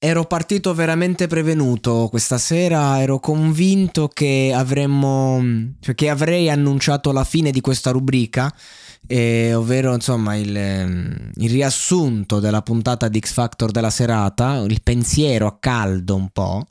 Ero partito veramente prevenuto questa sera, ero convinto che avremmo cioè che avrei annunciato la fine di questa rubrica, eh, ovvero insomma il, il riassunto della puntata di X Factor della serata, il pensiero a caldo un po'.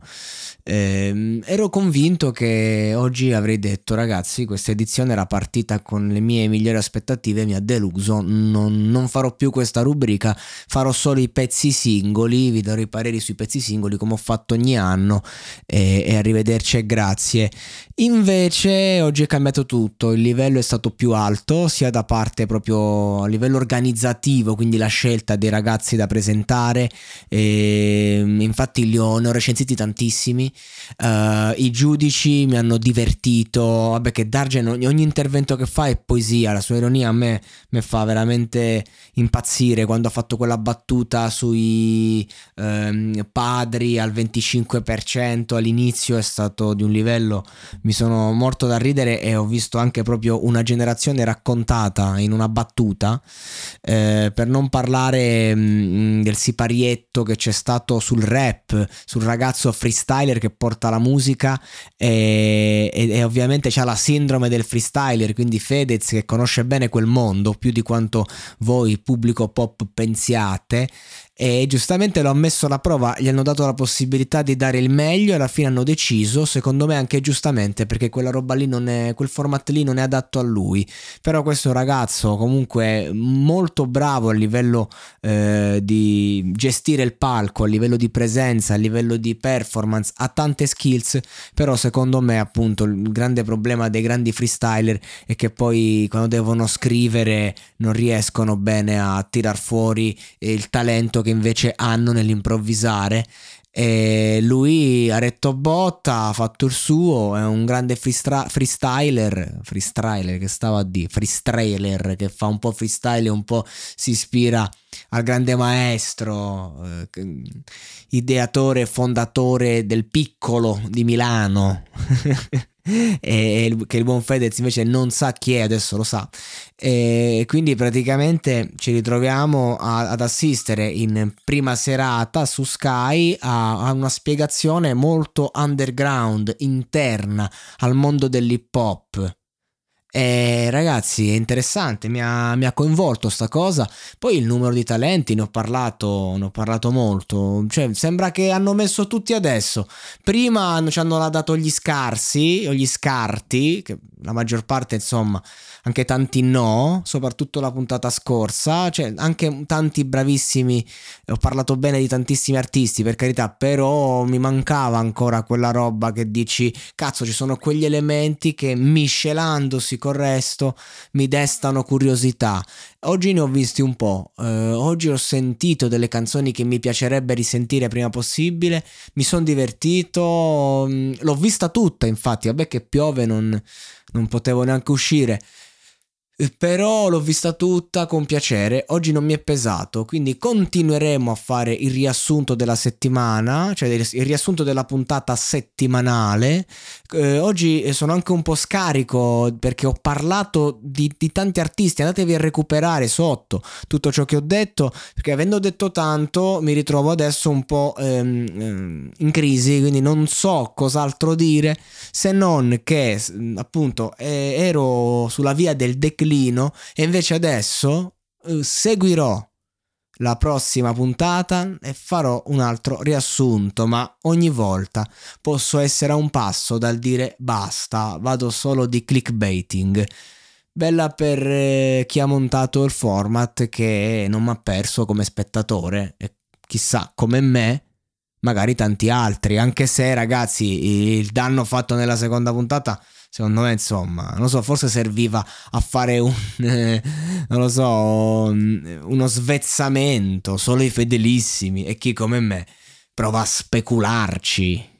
Eh, ero convinto che oggi avrei detto ragazzi questa edizione era partita con le mie migliori aspettative mi ha deluso non, non farò più questa rubrica farò solo i pezzi singoli vi darò i pareri sui pezzi singoli come ho fatto ogni anno e, e arrivederci e grazie invece oggi è cambiato tutto il livello è stato più alto sia da parte proprio a livello organizzativo quindi la scelta dei ragazzi da presentare e, infatti li ho, ne ho recensiti tantissimi Uh, I giudici mi hanno divertito. Vabbè, che Dargen ogni, ogni, intervento che fa è poesia. La sua ironia a me mi fa veramente impazzire. Quando ha fatto quella battuta sui um, padri al 25% all'inizio è stato di un livello. Mi sono morto da ridere e ho visto anche proprio una generazione raccontata in una battuta. Eh, per non parlare mh, del siparietto che c'è stato sul rap, sul ragazzo freestyler che che porta la musica e, e, e ovviamente c'ha la sindrome del freestyler, quindi Fedez che conosce bene quel mondo più di quanto voi pubblico pop pensiate e giustamente l'ho messo alla prova, gli hanno dato la possibilità di dare il meglio e alla fine hanno deciso, secondo me anche giustamente, perché quella roba lì non è, quel format lì non è adatto a lui, però questo ragazzo comunque molto bravo a livello eh, di gestire il palco, a livello di presenza, a livello di performance, ha tante skills, però secondo me appunto il grande problema dei grandi freestyler è che poi quando devono scrivere non riescono bene a tirar fuori il talento che invece hanno nell'improvvisare. E lui ha retto botta, ha fatto il suo, è un grande freestra- freestyler, freestyler che stava a dire, freestyler che fa un po' freestyle e un po' si ispira al grande maestro, eh, ideatore e fondatore del piccolo di Milano. e che il buon Fedez invece non sa chi è, adesso lo sa. E quindi praticamente ci ritroviamo a, ad assistere in prima serata su Sky a, a, una spiegazione molto underground, interna al mondo dell'hip hop. E ragazzi, è interessante, mi ha, mi ha, coinvolto sta cosa. Poi il numero di talenti, ne ho parlato, ne ho parlato molto. Cioè, sembra che hanno messo tutti adesso. Prima ci hanno dato gli scarsi o gli scarti, che la maggior parte, insomma, anche tanti no, soprattutto la puntata scorsa, cioè anche tanti bravissimi, ho parlato bene di tantissimi artisti per carità, però mi mancava ancora quella roba che dici, cazzo ci sono quegli elementi che miscelandosi con il resto mi destano curiosità. Oggi ne ho visti un po', eh, oggi ho sentito delle canzoni che mi piacerebbe risentire prima possibile, mi sono divertito, mm, l'ho vista tutta infatti, vabbè che piove non, non potevo neanche uscire. Però l'ho vista tutta con piacere, oggi non mi è pesato, quindi continueremo a fare il riassunto della settimana, cioè il riassunto della puntata settimanale. Eh, oggi sono anche un po' scarico perché ho parlato di, di, tanti artisti, andatevi a recuperare sotto tutto ciò che ho detto, perché avendo detto tanto mi ritrovo adesso un po' ehm, ehm in crisi, quindi non so cos'altro dire se non che appunto eh, ero sulla via del declino declino e invece adesso uh, seguirò la prossima puntata e farò un altro riassunto, ma ogni volta posso essere a un passo dal dire basta, vado solo di clickbaiting. Bella per eh, chi ha montato il format che non mi ha perso come spettatore e chissà come me, magari tanti altri, anche se ragazzi il danno fatto nella seconda puntata secondo me insomma non so forse serviva a fare un eh, non lo so uno svezzamento solo i fedelissimi e chi come me prova a specularci